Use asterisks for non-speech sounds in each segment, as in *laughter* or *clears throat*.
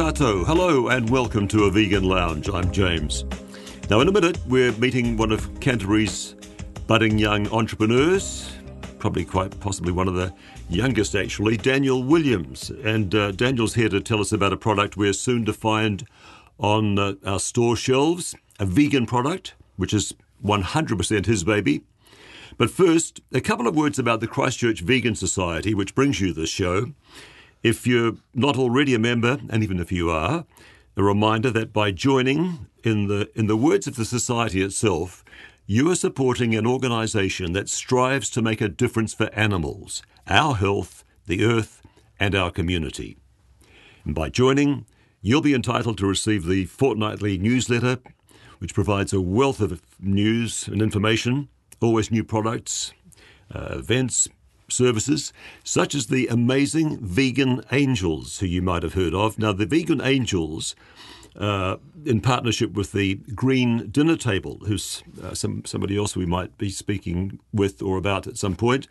Tato. Hello and welcome to a vegan lounge. I'm James. Now, in a minute, we're meeting one of Canterbury's budding young entrepreneurs, probably quite possibly one of the youngest, actually, Daniel Williams. And uh, Daniel's here to tell us about a product we're soon to find on uh, our store shelves, a vegan product, which is 100% his baby. But first, a couple of words about the Christchurch Vegan Society, which brings you this show. If you're not already a member, and even if you are, a reminder that by joining, in the, in the words of the Society itself, you are supporting an organisation that strives to make a difference for animals, our health, the earth, and our community. And by joining, you'll be entitled to receive the fortnightly newsletter, which provides a wealth of news and information, always new products, uh, events, services, such as the amazing Vegan Angels, who you might have heard of. Now, the Vegan Angels, uh, in partnership with the Green Dinner Table, who's uh, some, somebody else we might be speaking with or about at some point,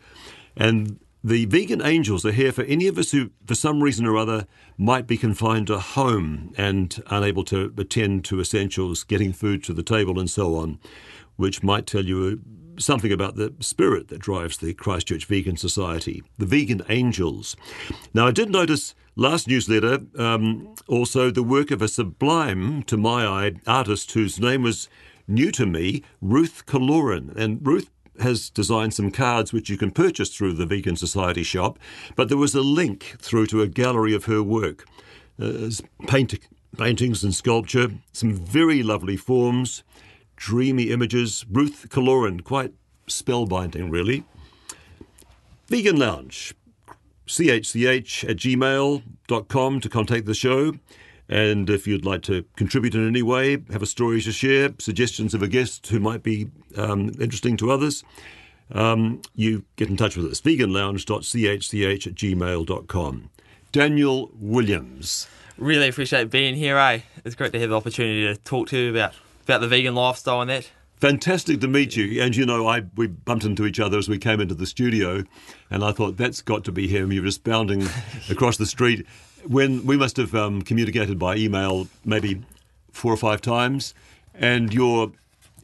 and the vegan angels are here for any of us who, for some reason or other, might be confined to home and unable to attend to essentials, getting food to the table, and so on, which might tell you something about the spirit that drives the Christchurch Vegan Society, the Vegan Angels. Now, I did notice last newsletter um, also the work of a sublime, to my eye, artist whose name was new to me, Ruth Kaloran. And Ruth has designed some cards which you can purchase through the Vegan Society shop, but there was a link through to a gallery of her work. Uh, paint, paintings and sculpture, some very lovely forms, dreamy images. Ruth Kaloran, quite spellbinding, really. Vegan Lounge, chch at gmail.com to contact the show. And if you'd like to contribute in any way, have a story to share, suggestions of a guest who might be um, interesting to others, um, you get in touch with us. veganlounge.chch at gmail.com. Daniel Williams. Really appreciate being here, eh? It's great to have the opportunity to talk to you about about the vegan lifestyle and that. Fantastic to meet you. And you know, I we bumped into each other as we came into the studio, and I thought that's got to be him. You're just bounding *laughs* across the street. When we must have um, communicated by email maybe four or five times, and your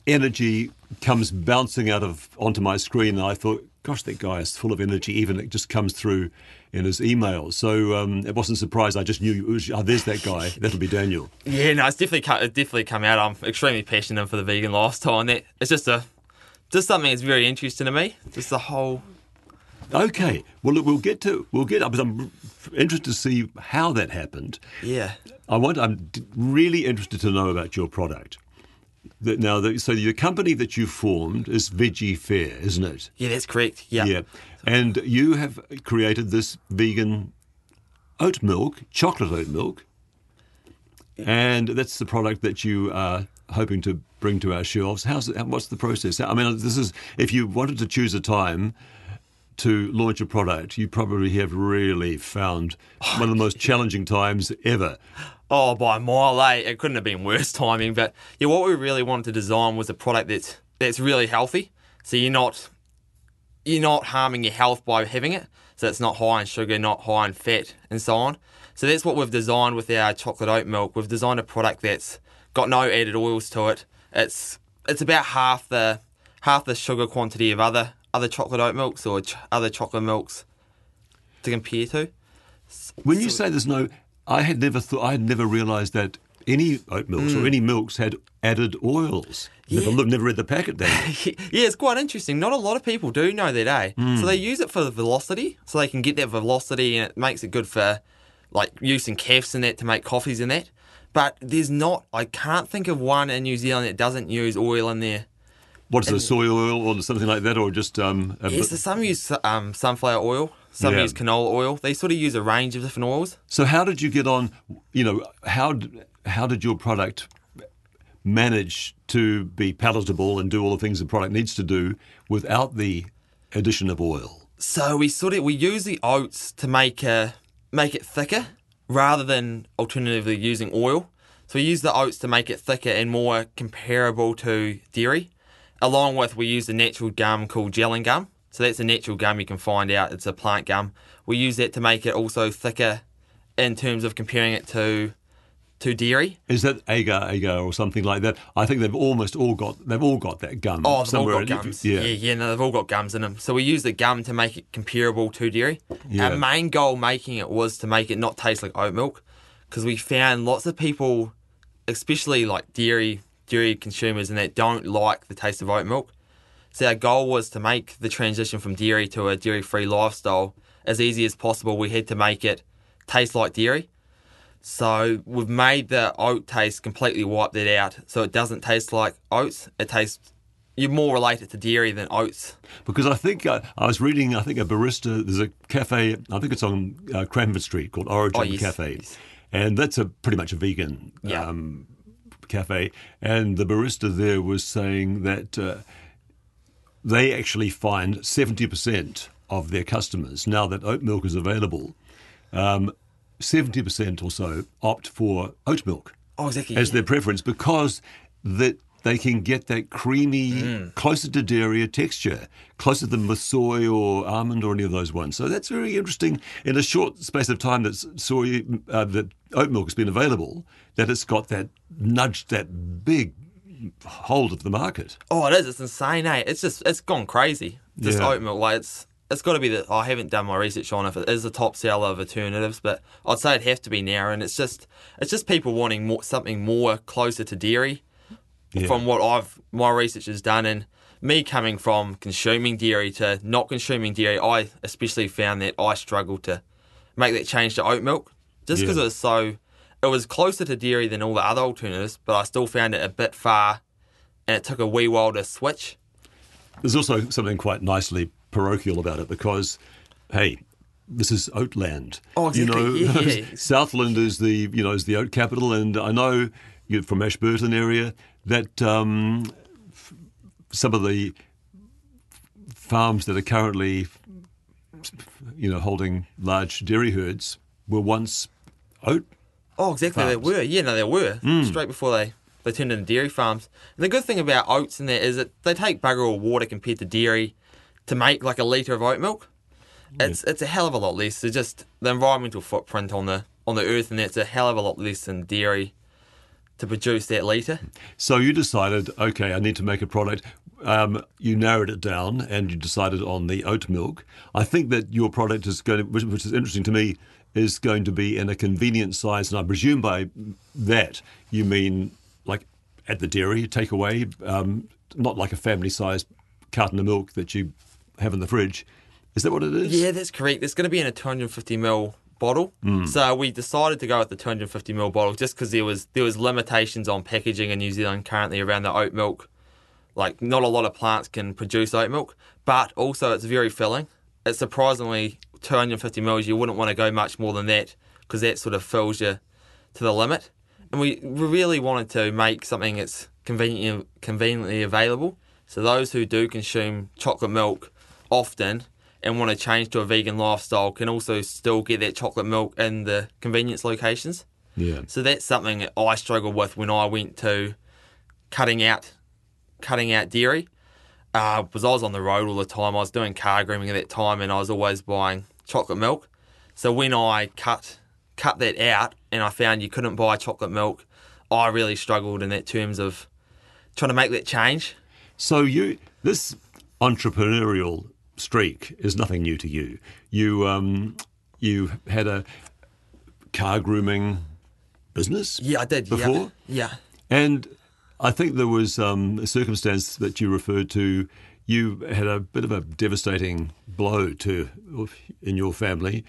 energy comes bouncing out of onto my screen. And I thought, gosh, that guy is full of energy. Even it just comes through in his emails. So um, it wasn't surprised. I just knew, was, oh, there's that guy. That'll be Daniel. Yeah, no, it's definitely come, definitely come out. I'm extremely passionate for the vegan lifestyle, and that it's just a just something that's very interesting to me. Just the whole. Okay, well, look, we'll get to we'll get. I'm interested to see how that happened. Yeah, I want. I'm really interested to know about your product. Now, so the company that you formed is Veggie Fair, isn't it? Yeah, that's correct. Yeah. Yeah. And you have created this vegan oat milk, chocolate oat milk, and that's the product that you are hoping to bring to our shelves. How's it, what's the process? I mean, this is if you wanted to choose a time to launch a product, you probably have really found one of the most challenging times ever. Oh, by mile, eh? It couldn't have been worse timing. But yeah, what we really wanted to design was a product that's that's really healthy. So you're not you're not harming your health by having it. So it's not high in sugar, not high in fat, and so on. So that's what we've designed with our chocolate oat milk. We've designed a product that's got no added oils to it. It's it's about half the half the sugar quantity of other other chocolate oat milks or ch- other chocolate milks to compare to. When you say there's no I had never thought, I had never realised that any oat milks mm. or any milks had added oils. Yeah. Never, never read the packet then. *laughs* yeah, it's quite interesting. Not a lot of people do know that, eh? Mm. So they use it for the velocity, so they can get that velocity, and it makes it good for like use in cafes and that to make coffees and that. But there's not, I can't think of one in New Zealand that doesn't use oil in there. What is it, soy oil or something like that, or just um? a Yes, bit- so some use um, sunflower oil, some Yeah. use canola oil. They sort of use a range of different oils. So how did you get on? You know, how how did your product manage to be palatable and do all the things the product needs to do without the addition of oil? So we sort of we use the oats to make a make it thicker rather than alternatively using oil. So we use the oats to make it thicker and more comparable to dairy. Along with we use a natural gum called gellan gum. So that's a natural gum you can find out. It's a plant gum. We use that to make it also thicker in terms of comparing it to to dairy. Is that agar agar or something like that? I think they've almost all got they've all got that gum Oh, they've somewhere. all got gums. Yeah. yeah, yeah, no, they've all got gums in them. So we use the gum to make it comparable to dairy. Yeah. Our main goal making it was to make it not taste like oat milk, because we found lots of people, especially like dairy dairy consumers, and that don't like the taste of oat milk. So our goal was to make the transition from dairy to a dairy-free lifestyle as easy as possible. We had to make it taste like dairy. So we've made the oat taste completely wiped it out, so it doesn't taste like oats. It tastes you're more related to dairy than oats. Because I think uh, I was reading, I think a barista, there's a cafe, I think it's on uh, Cranford Street called Origin Oh, yes, Cafe. yes. And that's a pretty much a vegan Yeah. um, cafe. And the barista there was saying that uh, they actually find 70% of their customers, now that oat milk is available, um, 70% or so opt for oat milk Oh, exactly. as yeah. their preference because that they can get that creamy, Mm. closer to dairy texture, closer than with soy or almond or any of those ones. So that's very interesting. In a short space of time that soy, uh, that oat milk has been available, that it's got that nudged that big hold of the market. Oh, it is. It's insane, eh? It's just it's gone crazy. This Yeah. oat milk, like it's it's got to be the. I haven't done my research on if it is the top seller of alternatives, but I'd say it'd have to be now. And it's just it's just people wanting more something more closer to dairy. Yeah. From what I've my research has done, and me coming from consuming dairy to not consuming dairy, I especially found that I struggled to make that change to oat milk just because Yeah. it was so. It was closer to dairy than all the other alternatives, but I still found it a bit far, and it took a wee while to switch. There's also something quite nicely parochial about it because, hey, this is Oatland. Oh, exactly. You know, Yeah. *laughs* Southland is the you know is the oat capital, and I know you're from Ashburton area that um, f- some of the farms that are currently you know holding large dairy herds were once oat. Oh, exactly. They were. Yeah, no, they were. Straight before they, they turned into dairy farms. And the good thing about oats in there is that they take bugger all water compared to dairy to make like a litre of oat milk. It's it's a hell of a lot less. So just the environmental footprint on the on the earth and that's a hell of a lot less than dairy to produce that litre. So you decided, okay, I need to make a product. Um, you narrowed it down and you decided on the oat milk. I think that your product is going to, which, which is interesting to me, is going to be in a convenient size. And I presume by that you mean like at the dairy, takeaway, um, not like a family sized carton of milk that you have in the fridge. Is that what it is? Yeah, that's correct. It's going to be in a 250 ml bottle. Hmm. So we decided to go with the 250 ml bottle just because there was there was limitations on packaging in New Zealand currently around the oat milk. Like not a lot of plants can produce oat milk, but also it's very filling. It's surprisingly 250 mils. You wouldn't want to go much more than that because that sort of fills you to the limit. And we we really wanted to make something that's conveniently conveniently available. So those who do consume chocolate milk often and want to change to a vegan lifestyle can also still get that chocolate milk in the convenience locations. Yeah. So that's something that I struggled with when I went to cutting out cutting out dairy. Uh, because I was on the road all the time. I was doing car grooming at that time, and I was always buying chocolate milk. So when I cut cut that out, and I found you couldn't buy chocolate milk, I really struggled in that terms of trying to make that change. So you this entrepreneurial streak is nothing new to you. You um, you had a car grooming business. Yeah, I did. Before? yeah. And I think there was um, a circumstance that you referred to. You had a bit of a devastating blow to in your family,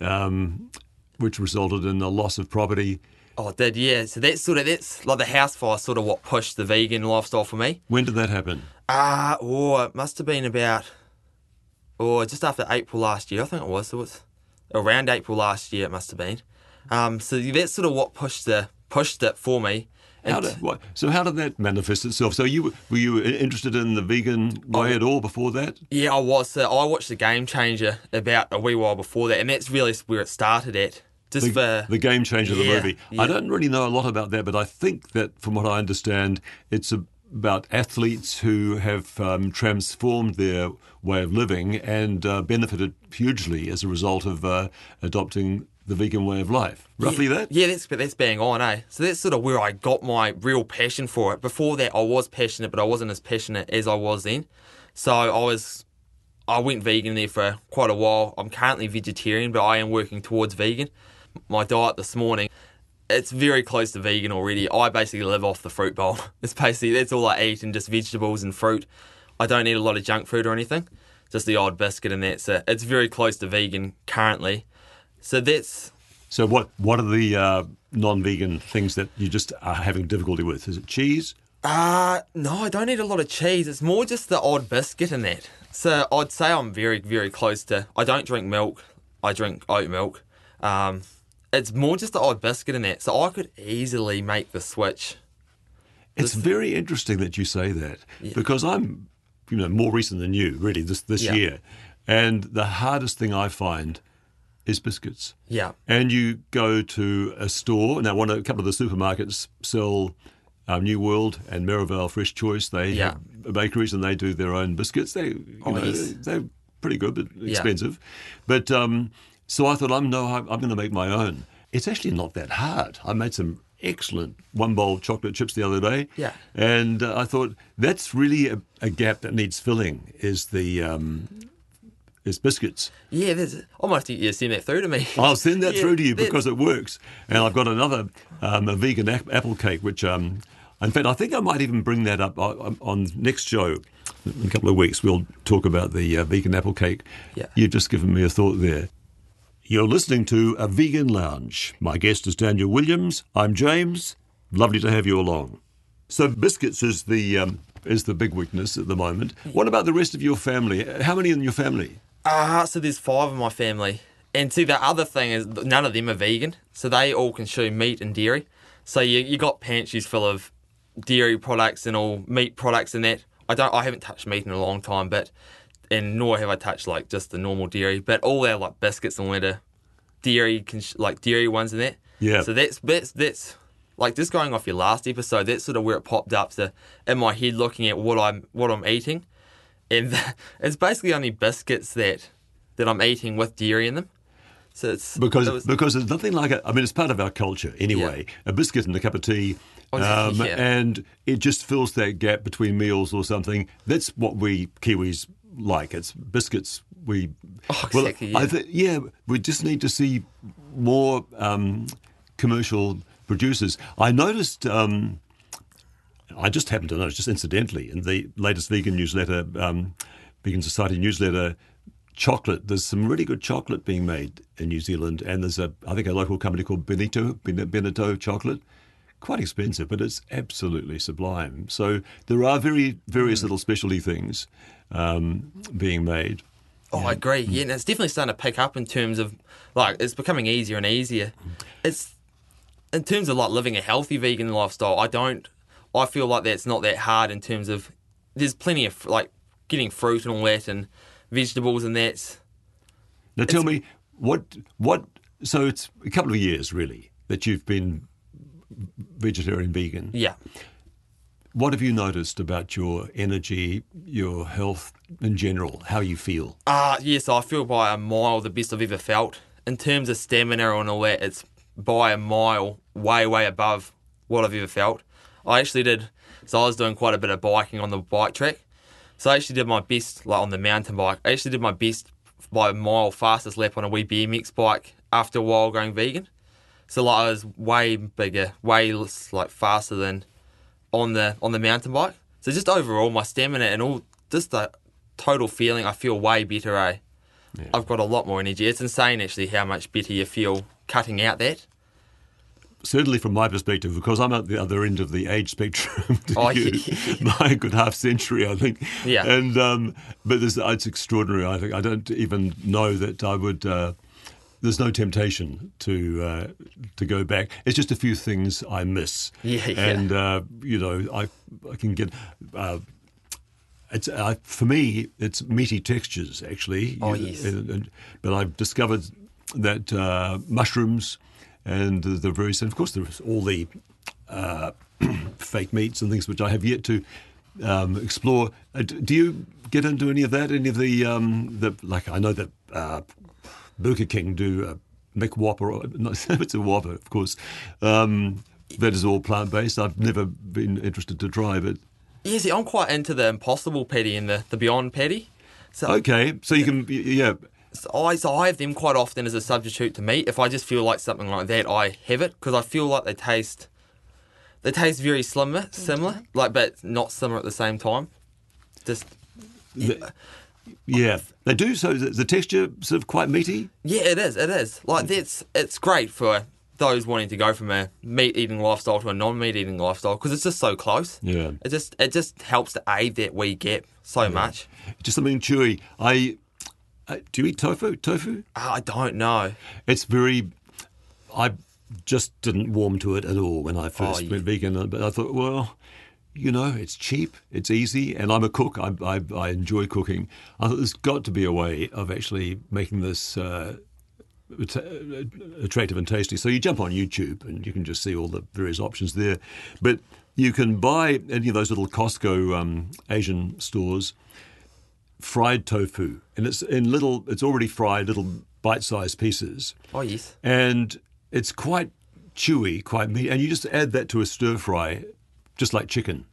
um, which resulted in the loss of property. Oh, I did yeah. So that's sort of that's like the house fire, sort of what pushed the vegan lifestyle for me. When did that happen? Ah, uh, oh, it must have been about oh, just after April last year. I think it was. It was around April last year. It must have been. Um, so that's sort of what pushed the pushed it for me. How did, what, so how did that manifest itself? So you were you interested in the vegan way at all before that? Yeah, I was. So I watched the Game Changer about a wee while before that, and that's really where it started at. Just the, for the Game Changer, yeah, the movie. yeah. I don't really know a lot about that, but I think that from what I understand, it's about athletes who have um, transformed their way of living and uh, benefited hugely as a result of uh, adopting the vegan way of life. Roughly yeah, that? Yeah, that's that's bang on, eh? So that's sort of where I got my real passion for it. Before that, I was passionate, but I wasn't as passionate as I was then. So I was, I went vegan there for quite a while. I'm currently vegetarian, but I am working towards vegan. My diet this morning, it's very close to vegan already. I basically live off the fruit bowl. *laughs* It's basically that's all I eat, and just vegetables and fruit. I don't eat a lot of junk food or anything. Just the odd biscuit and that's it. It's very close to vegan currently. So that's So what what are the uh, non-vegan things that you just are having difficulty with? Is it cheese? Uh no, I don't eat a lot of cheese. It's more just the odd biscuit in that. So I'd say I'm very, very close to I don't drink milk. I drink oat milk. Um it's more just the odd biscuit in that. So I could easily make the switch. It's very interesting that you say that because I'm, you know, more recent than you, really, this this Yeah. year, and the hardest thing I find is biscuits. Yeah. And you go to a store and now. One, a couple of the supermarkets sell um, New World and Merivale Fresh Choice. They Yeah. have bakeries and they do their own biscuits. They, you Oh, know, yes. they're pretty good, but Yeah. expensive. But um, so I thought, I'm no, I'm, I'm going to make my own. It's actually not that hard. I made some excellent one bowl chocolate chips the other day. Yeah. And uh, I thought that's really a, a gap that needs filling. Is the um, is biscuits. Yeah, there's almost you send that through to me. I'll send that *laughs* Yeah, through to you that- because it works. And I've got another um, a vegan ap- apple cake, which um, in fact I think I might even bring that up on, on next show. In a couple of weeks, we'll talk about the uh, vegan apple cake. Yeah. You've just given me a thought there. You're listening to a vegan lounge. My guest is Daniel Williams. I'm James. Lovely to have you along. So biscuits is the um, is the big weakness at the moment. What about the rest of your family? How many in your family? Ah, so there's five in my family. And see, the other thing is none of them are vegan, so they all consume meat and dairy. So you you got pantries full of dairy products and all meat products and that. I don't, I haven't touched meat in a long time, but and nor have I touched like just the normal dairy. But all our like biscuits and letter dairy, cons- like dairy ones and that. Yeah. So that's that's that's like just going off your last episode. That's sort of where it popped up. So in my head, looking at what I'm what I'm eating, and *laughs* it's basically only biscuits that that I'm eating with dairy in them. So it's Because was- because there's nothing like it. I mean, it's part of our culture anyway. A biscuit and a cup of tea, Oh, um, yeah. and it just fills that gap between meals or something. That's what we Kiwis like. It's biscuits. We Oh, well, exactly, I yeah. thi- yeah. We just need to see more um, commercial producers. I noticed. Um, I just happened to notice, just incidentally, in the latest vegan newsletter, um, Vegan Society newsletter, chocolate. There's some really good chocolate being made in New Zealand, and there's a, I think, a local company called Bennetto, Bennetto Chocolate. Quite expensive, but it's absolutely sublime. So there are very various little specialty things um, being made. Oh, I agree. Yeah, and it's definitely starting to pick up in terms of like it's becoming easier and easier. It's in terms of like living a healthy vegan lifestyle. I don't. I feel like that's not that hard in terms of there's plenty of like getting fruit and all that and vegetables and that. Now tell me what what. So it's a couple of years really that you've been vegetarian vegan. Yeah. What have you noticed about your energy, your health in general, how you feel? Uh yes, I feel by a mile the best I've ever felt. In terms of stamina and all that, it's by a mile way, way above what I've ever felt. I actually did so I was doing quite a bit of biking on the bike track. So I actually did my best like on the mountain bike. I actually did my best by a mile fastest lap on a wee BMX bike after a while going vegan. So like I was way bigger, way less, like faster than on the on the mountain bike. So just overall, my stamina and all, just the total feeling, I feel way better. Eh? I've got a lot more energy. It's insane actually how much better you feel cutting out that. certainly from my perspective, because I'm at the other end of the age spectrum *laughs* Oh, you, yeah. a good half century, I think. Yeah. And um, but this, it's extraordinary. I think I don't even know that I would. Uh, there's no temptation to uh, to go back. It's just a few things I miss. Yeah, yeah. And uh, you know, I I can get. Uh, it's uh, for me. It's meaty textures, actually. Oh, yes. and- and- but I've discovered that uh, mushrooms and the, the various, and of course, there's all the uh, *clears throat* fake meats and things which I have yet to um, explore. Uh, do you get into any of that? Any of the um, the like? I know that uh, Burger King do a McWhopper. Or, *laughs* it's a Whopper, of course. Um, that is all plant based. I've never been interested to try, but Yeah, see, I'm quite into the Impossible patty and the, the Beyond patty. So, okay. So you can, yeah. so I so I have them quite often as a substitute to meat. If I just feel like something like that, I have it because I feel like they taste they taste very similar, similar, like but not similar at the same time. Just The- yeah, they do. So the, the texture sort of quite meaty. yeah, it is, it is. Like that's it's great for those wanting to go from a meat eating lifestyle to a non meat eating lifestyle because it's just so close. Yeah. it just it just helps to aid that we get so much. Just something chewy. I uh, do you eat tofu? Tofu? Ah, I don't know. It's very. I just didn't warm to it at all when I first Oh, yeah. went vegan, but I thought, well, you know, it's cheap, it's easy, and I'm a cook. I, I, I enjoy cooking. I thought there's got to be a way of actually making this. Uh, attractive and tasty. So you jump on YouTube and you can just see all the various options there. But you can buy any of those little Costco um, Asian stores fried tofu, and it's in little. It's already fried, little bite-sized pieces, Oh yes. and it's quite chewy, quite meaty. And you just add that to a stir fry, just like chicken,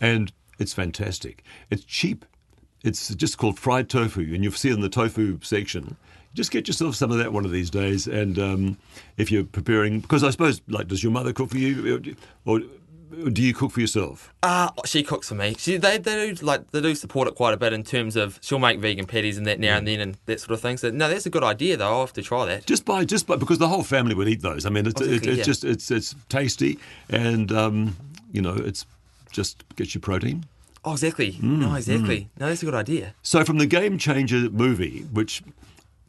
and it's fantastic. It's cheap. It's just called fried tofu, and you'll see it in the tofu section. Just get yourself some of that one of these days, and um, if you're preparing, because I suppose, like, does your mother cook for you, or do you cook for yourself? Uh, she cooks for me. She they, they do like they do support it quite a bit in terms of she'll make vegan patties and that now and then and that sort of thing. So no, that's a good idea though. I'll have to try that. Just by just by because the whole family would eat those. I mean, it's, it, it's yeah. just it's it's tasty, and um, you know, it's just gets your protein. Oh, exactly. no, exactly. No, that's a good idea. So from the Game Changer movie, which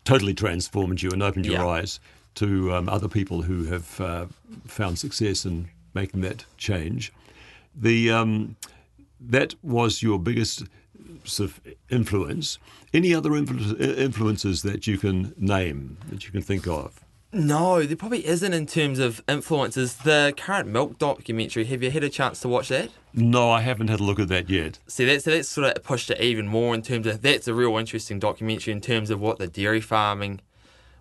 totally transformed you and opened your Yeah. eyes to um, other people who have uh, found success in making that change, the um, that was your biggest sort of influence. Any other influ- influences that you can name that you can think of? No, there probably isn't in terms of influences. The current milk documentary. Have you had a chance to watch that? No, I haven't had a look at that yet. See, that's so that's sort of pushed it even more in terms of that's a real interesting documentary in terms of what the dairy farming,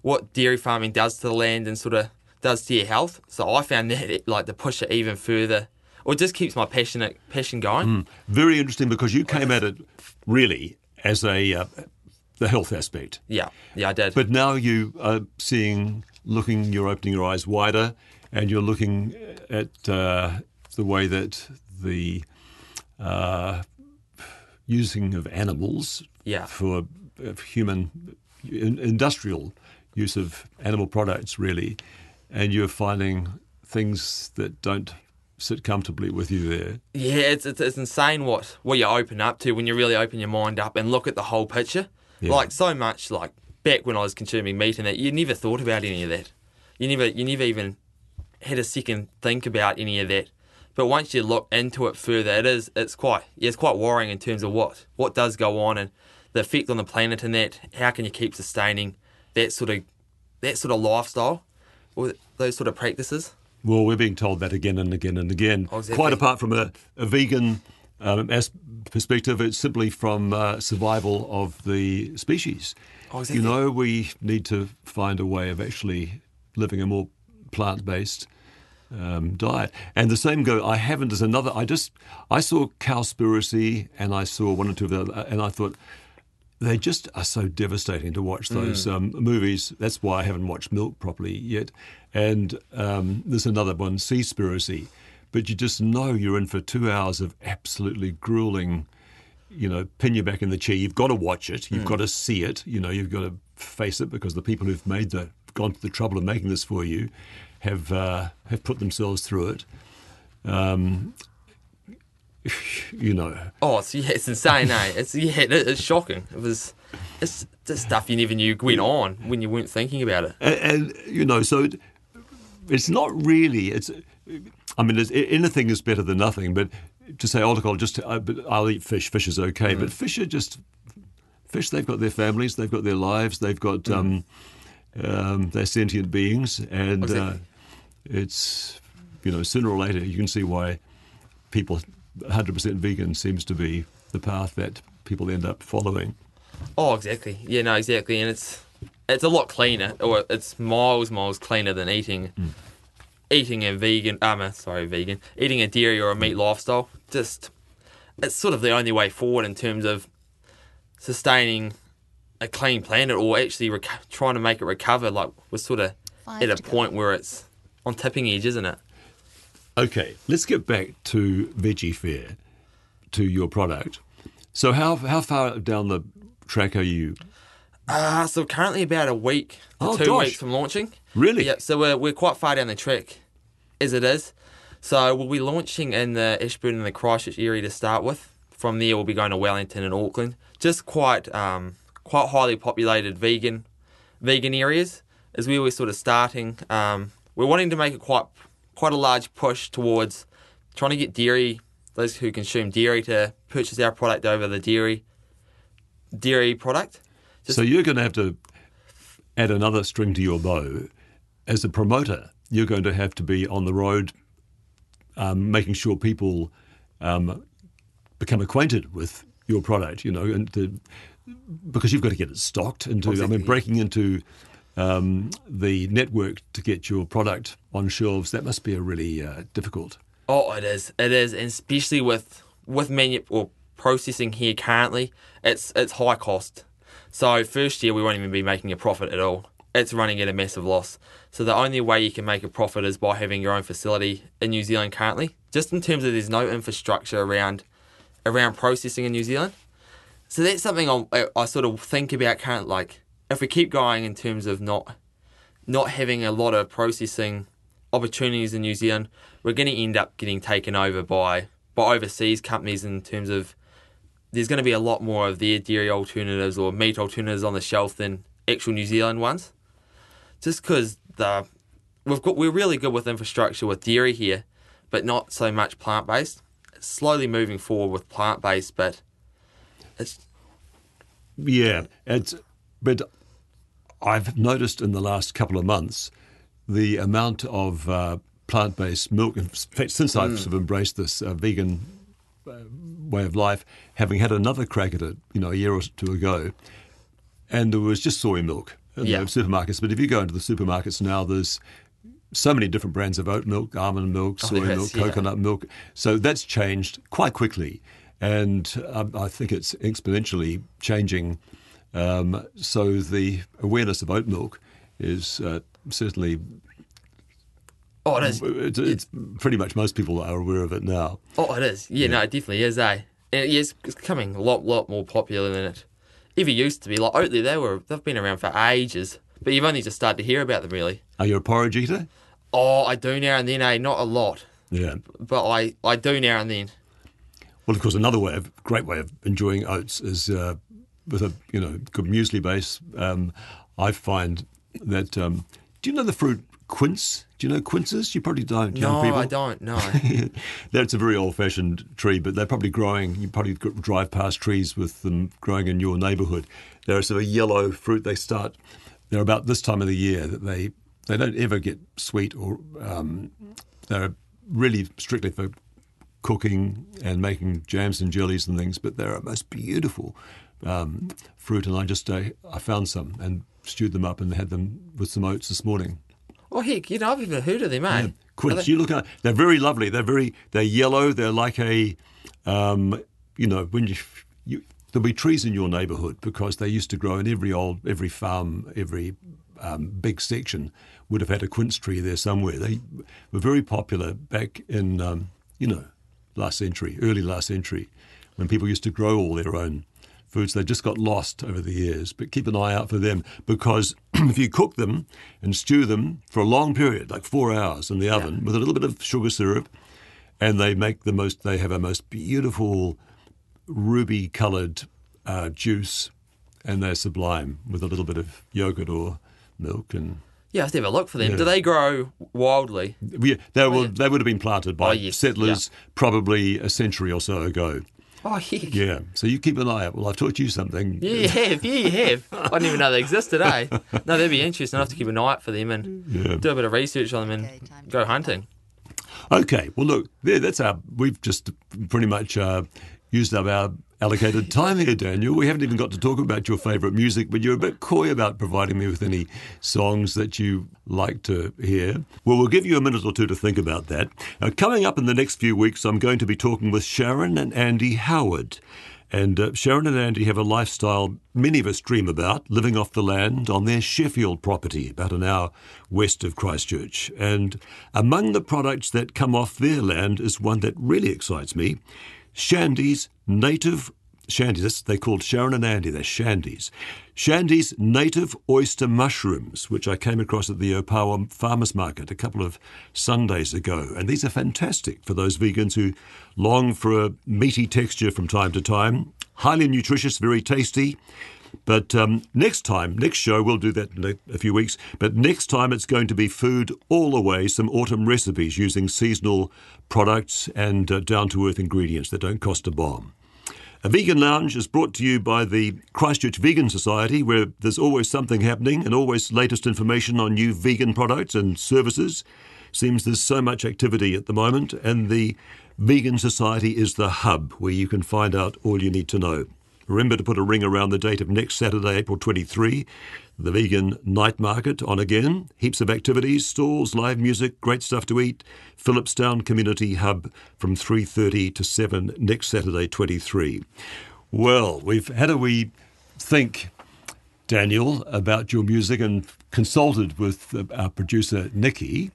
what dairy farming does to the land and sort of does to your health. So I found that like to push it even further, or it just keeps my passionate passion going. Very interesting because you came at it really as a uh, the health aspect, Yeah, yeah, I did. but now you are seeing, looking, you're opening your eyes wider, and you're looking at uh, the way that the uh, using of animals Yeah. for uh, human industrial use of animal products, really, and you're finding things that don't sit comfortably with you there. Yeah, it's, it's it's insane what what you open up to when you really open your mind up and look at the whole picture. Yeah. Like so much, like back when I was consuming meat and that, you never thought about any of that. You never you never even had a second think about any of that. But once you look into it further, it is it's quite yeah, it's quite worrying in terms of what what does go on and the effect on the planet and that. How can you keep sustaining that sort of that sort of lifestyle or those sort of practices? Well, we're being told that again and again and again. Oh, exactly. Quite apart from a, a vegan um, as perspective, it's simply from uh, survival of the species. Oh. You know, we need to find a way of actually living a more plant-based um, diet. And the same go. I haven't. There's another. I just I saw Cowspiracy and I saw one or two of the other, and I thought they just are so devastating to watch those um, movies. That's why I haven't watched Milk properly yet. And um, there's another one, Seaspiracy. But you just know you're in for two hours of absolutely grueling, you know, pin you back in the chair. You've got to watch it. You've got to see it. You know, you've got to face it because the people who've made the gone to the trouble of making this for you have uh, have put themselves through it. Um, *laughs* you know, Oh, it's, yeah, it's insane, eh? It's yeah, it, it's shocking. It was it's the stuff you never knew went on when you weren't thinking about it. and, and you know, so it, it's not really. It's, I mean, anything is better than nothing. But to say, oh, look, I'll just, I, but I'll eat fish. Fish is okay, but fish are just fish. They've got their families, they've got their lives, they've got um, um, they're sentient beings, and uh, it's you know, sooner or later, you can see why people 100% vegan seems to be the path that people end up following. Oh, exactly. Yeah, no, exactly, and it's it's a lot cleaner, or it's miles, miles cleaner than eating eating a vegan. Um, uh, sorry, vegan. Eating a dairy or a meat lifestyle. Just it's sort of the only way forward in terms of sustaining a clean planet, or actually reco- trying to make it recover. Like we're sort of Five at a to go. point where it's on tipping edge, isn't it? Okay, let's get back to Veggie Fair, to your product. So, how how far down the track are you? Uh, so currently about a week to Oh, two gosh. weeks from launching. Really? Yeah, so we're, we're quite far down the track as it is. So we'll be launching in the Ashburn and the Christchurch area to start with. From there, we'll be going to Wellington and Auckland. Just quite um, quite highly populated vegan vegan areas as we were sort of starting. Um, we're wanting to make it quite quite a large push towards trying to get dairy those who consume dairy to purchase our product over the dairy dairy product. So, you're going to have to add another string to your bow. As a promoter, you're going to have to be on the road, um, making sure people um, become acquainted with your product. You know, and to, because you've got to get it stocked into. I mean, breaking into um, the network to get your product on shelves. That must be a really uh, difficult. Oh, it is. It is, and especially with with manu- or processing here currently, it's it's high cost. So first year we won't even be making a profit at all. It's running at a massive loss. So the only way you can make a profit is by having your own facility in New Zealand currently. Just in terms of there's no infrastructure around around processing in New Zealand. So that's something I, I sort of think about current like if we keep going in terms of not not having a lot of processing opportunities in New Zealand, we're going to end up getting taken over by by overseas companies in terms of there's going to be a lot more of their dairy alternatives or meat alternatives on the shelf than actual New Zealand ones. Just because the we've got we're really good with infrastructure with dairy here, but not so much plant based. It's slowly moving forward with plant based, but it's Yeah, it's but I've noticed in the last couple of months the amount of uh, plant-based milk. In fact, since I've sort of embraced this uh, vegan way of life, having had another crack at it, you know, a year or two ago, and there was just soy milk in Yeah. the supermarkets. But if you go into the supermarkets now, there's so many different brands of oat milk, almond milk, soy there milk, is, yeah. coconut milk. So that's changed quite quickly, and um, I think it's exponentially changing. Um, so the awareness of oat milk is uh, certainly oh it is it's, it's pretty much most people are aware of it now. Oh, it is. Yeah, no, it definitely is, eh? And yeah, it's, it's becoming a lot, lot more popular than it ever used to be. Like Oatly, they were they've been around for ages, but you've only just started to hear about them, really. Are you a porridge eater? Oh, I do now and then, eh? Not a lot, Yeah. but I I do now and then. Well, of course, another way of great way of enjoying oats is uh, with a you know good muesli base. Um, I find that. Um, do you know the fruit quince? Do you know quinces? You probably don't. young No, people. I don't. No. *laughs* That's a very old-fashioned tree, but they're probably growing. You probably drive past trees with them growing in your neighbourhood. They're a sort of yellow fruit. They start. They're about this time of the year that they they don't ever get sweet or um, they're really strictly for cooking and making jams and jellies and things. But they're a most beautiful um, fruit, and I just uh, I found some and stewed them up and had them with some oats this morning. Oh heck, you know I've never heard of them, eh? Are Quince, they- you look at they're very lovely. They're very they're yellow. They're like a um, you know when you, you there'll be trees in your neighbourhood because they used to grow in every old every farm every um, big section would have had a quince tree there somewhere. They were very popular back in um, you know last century, early last century, when people used to grow all their own foods. They just got lost over the years, but keep an eye out for them because *clears throat* if you cook them and stew them for a long period, like four hours in the oven, with a little bit of sugar syrup, and they make the most. They have a most beautiful ruby coloured uh, juice, and they're sublime with a little bit of yogurt or milk and. Yeah, I have to have a look for them. Yeah. Do they grow wildly? Yeah, they, were, they would have been planted by Oh, yes, settlers probably a century or so ago. *laughs* Oh, heck. Yeah, so you keep an eye out. Well, I've taught you something. Yeah, you have. Yeah, you have. I didn't even know they existed, eh? No, that'd be interesting. I'll have to keep an eye out for them and Yeah. do a bit of research on them and go hunting. Okay, well, look, there, that's our. We've just pretty much uh, used up our allocated time here, Daniel. We haven't even got to talk about your favourite music, but you're a bit coy about providing me with any songs that you like to hear. Well, we'll give you a minute or two to think about that. Coming up in the next few weeks, I'm going to be talking with Sharon and Andy Howard. And uh, Sharon and Andy have a lifestyle many of us dream about, living off the land on their Sheffield property, about an hour west of Christchurch. And among the products that come off their land is one that really excites me Shandy's native. Shandy's, that's- they called Sharon and Andy, they're Shandy's. Shandy's native oyster mushrooms, which I came across at the Opawa Farmers Market a couple of Sundays ago. And these are fantastic for those vegans who long for a meaty texture from time to time. Highly nutritious, very tasty. But um, next time, next show, we'll do that in a, few weeks. But next time, it's going to be food all the way, some autumn recipes using seasonal products and uh, down to earth ingredients that don't cost a bomb. A Vegan Lounge is brought to you by the Christchurch Vegan Society, where there's always something happening and always latest information on new vegan products and services. Seems there's so much activity at the moment, and the Vegan Society is the hub where you can find out all you need to know. Remember to put a ring around the date of next Saturday, April 23, the vegan night market on again. Heaps of activities, stalls, live music, great stuff to eat. Phillipstown Community Hub from 3:30 to 7 next Saturday 23. Well, we've had a wee think Daniel, about your music and consulted with uh, our producer, Nikki.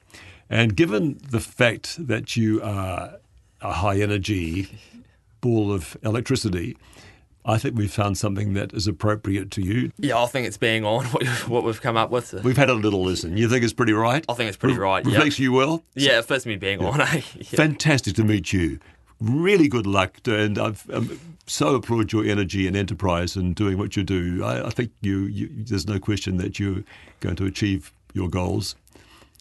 And given the fact that you are a high energy ball of electricity, I think we've found something that is appropriate to you. Yeah, I think it's bang on *laughs* what, what we've come up with. We've had a little listen. You think it's pretty right? I think it's pretty right, yeah. Reflects you well? Yeah, it fits me bang on, *laughs* eh? Yeah. Fantastic to meet you. Really good luck, and I've um, so applaud your energy and enterprise in doing what you do. I, I think you, you, there's no question that you're going to achieve your goals.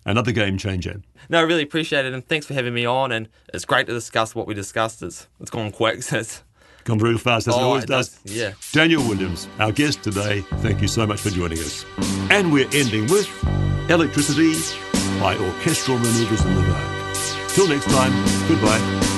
Another game changer. No, I really appreciate it, and thanks for having me on. And it's great to discuss what we discussed. It's it's gone quick. *laughs* So it's, Gone real fast, as it Oh, always it does. does, yeah. Daniel Williams, our guest today. Thank you so much for joining us. And we're ending with Electricity by Orchestral Maneuvers in the Dark. Till next time, goodbye.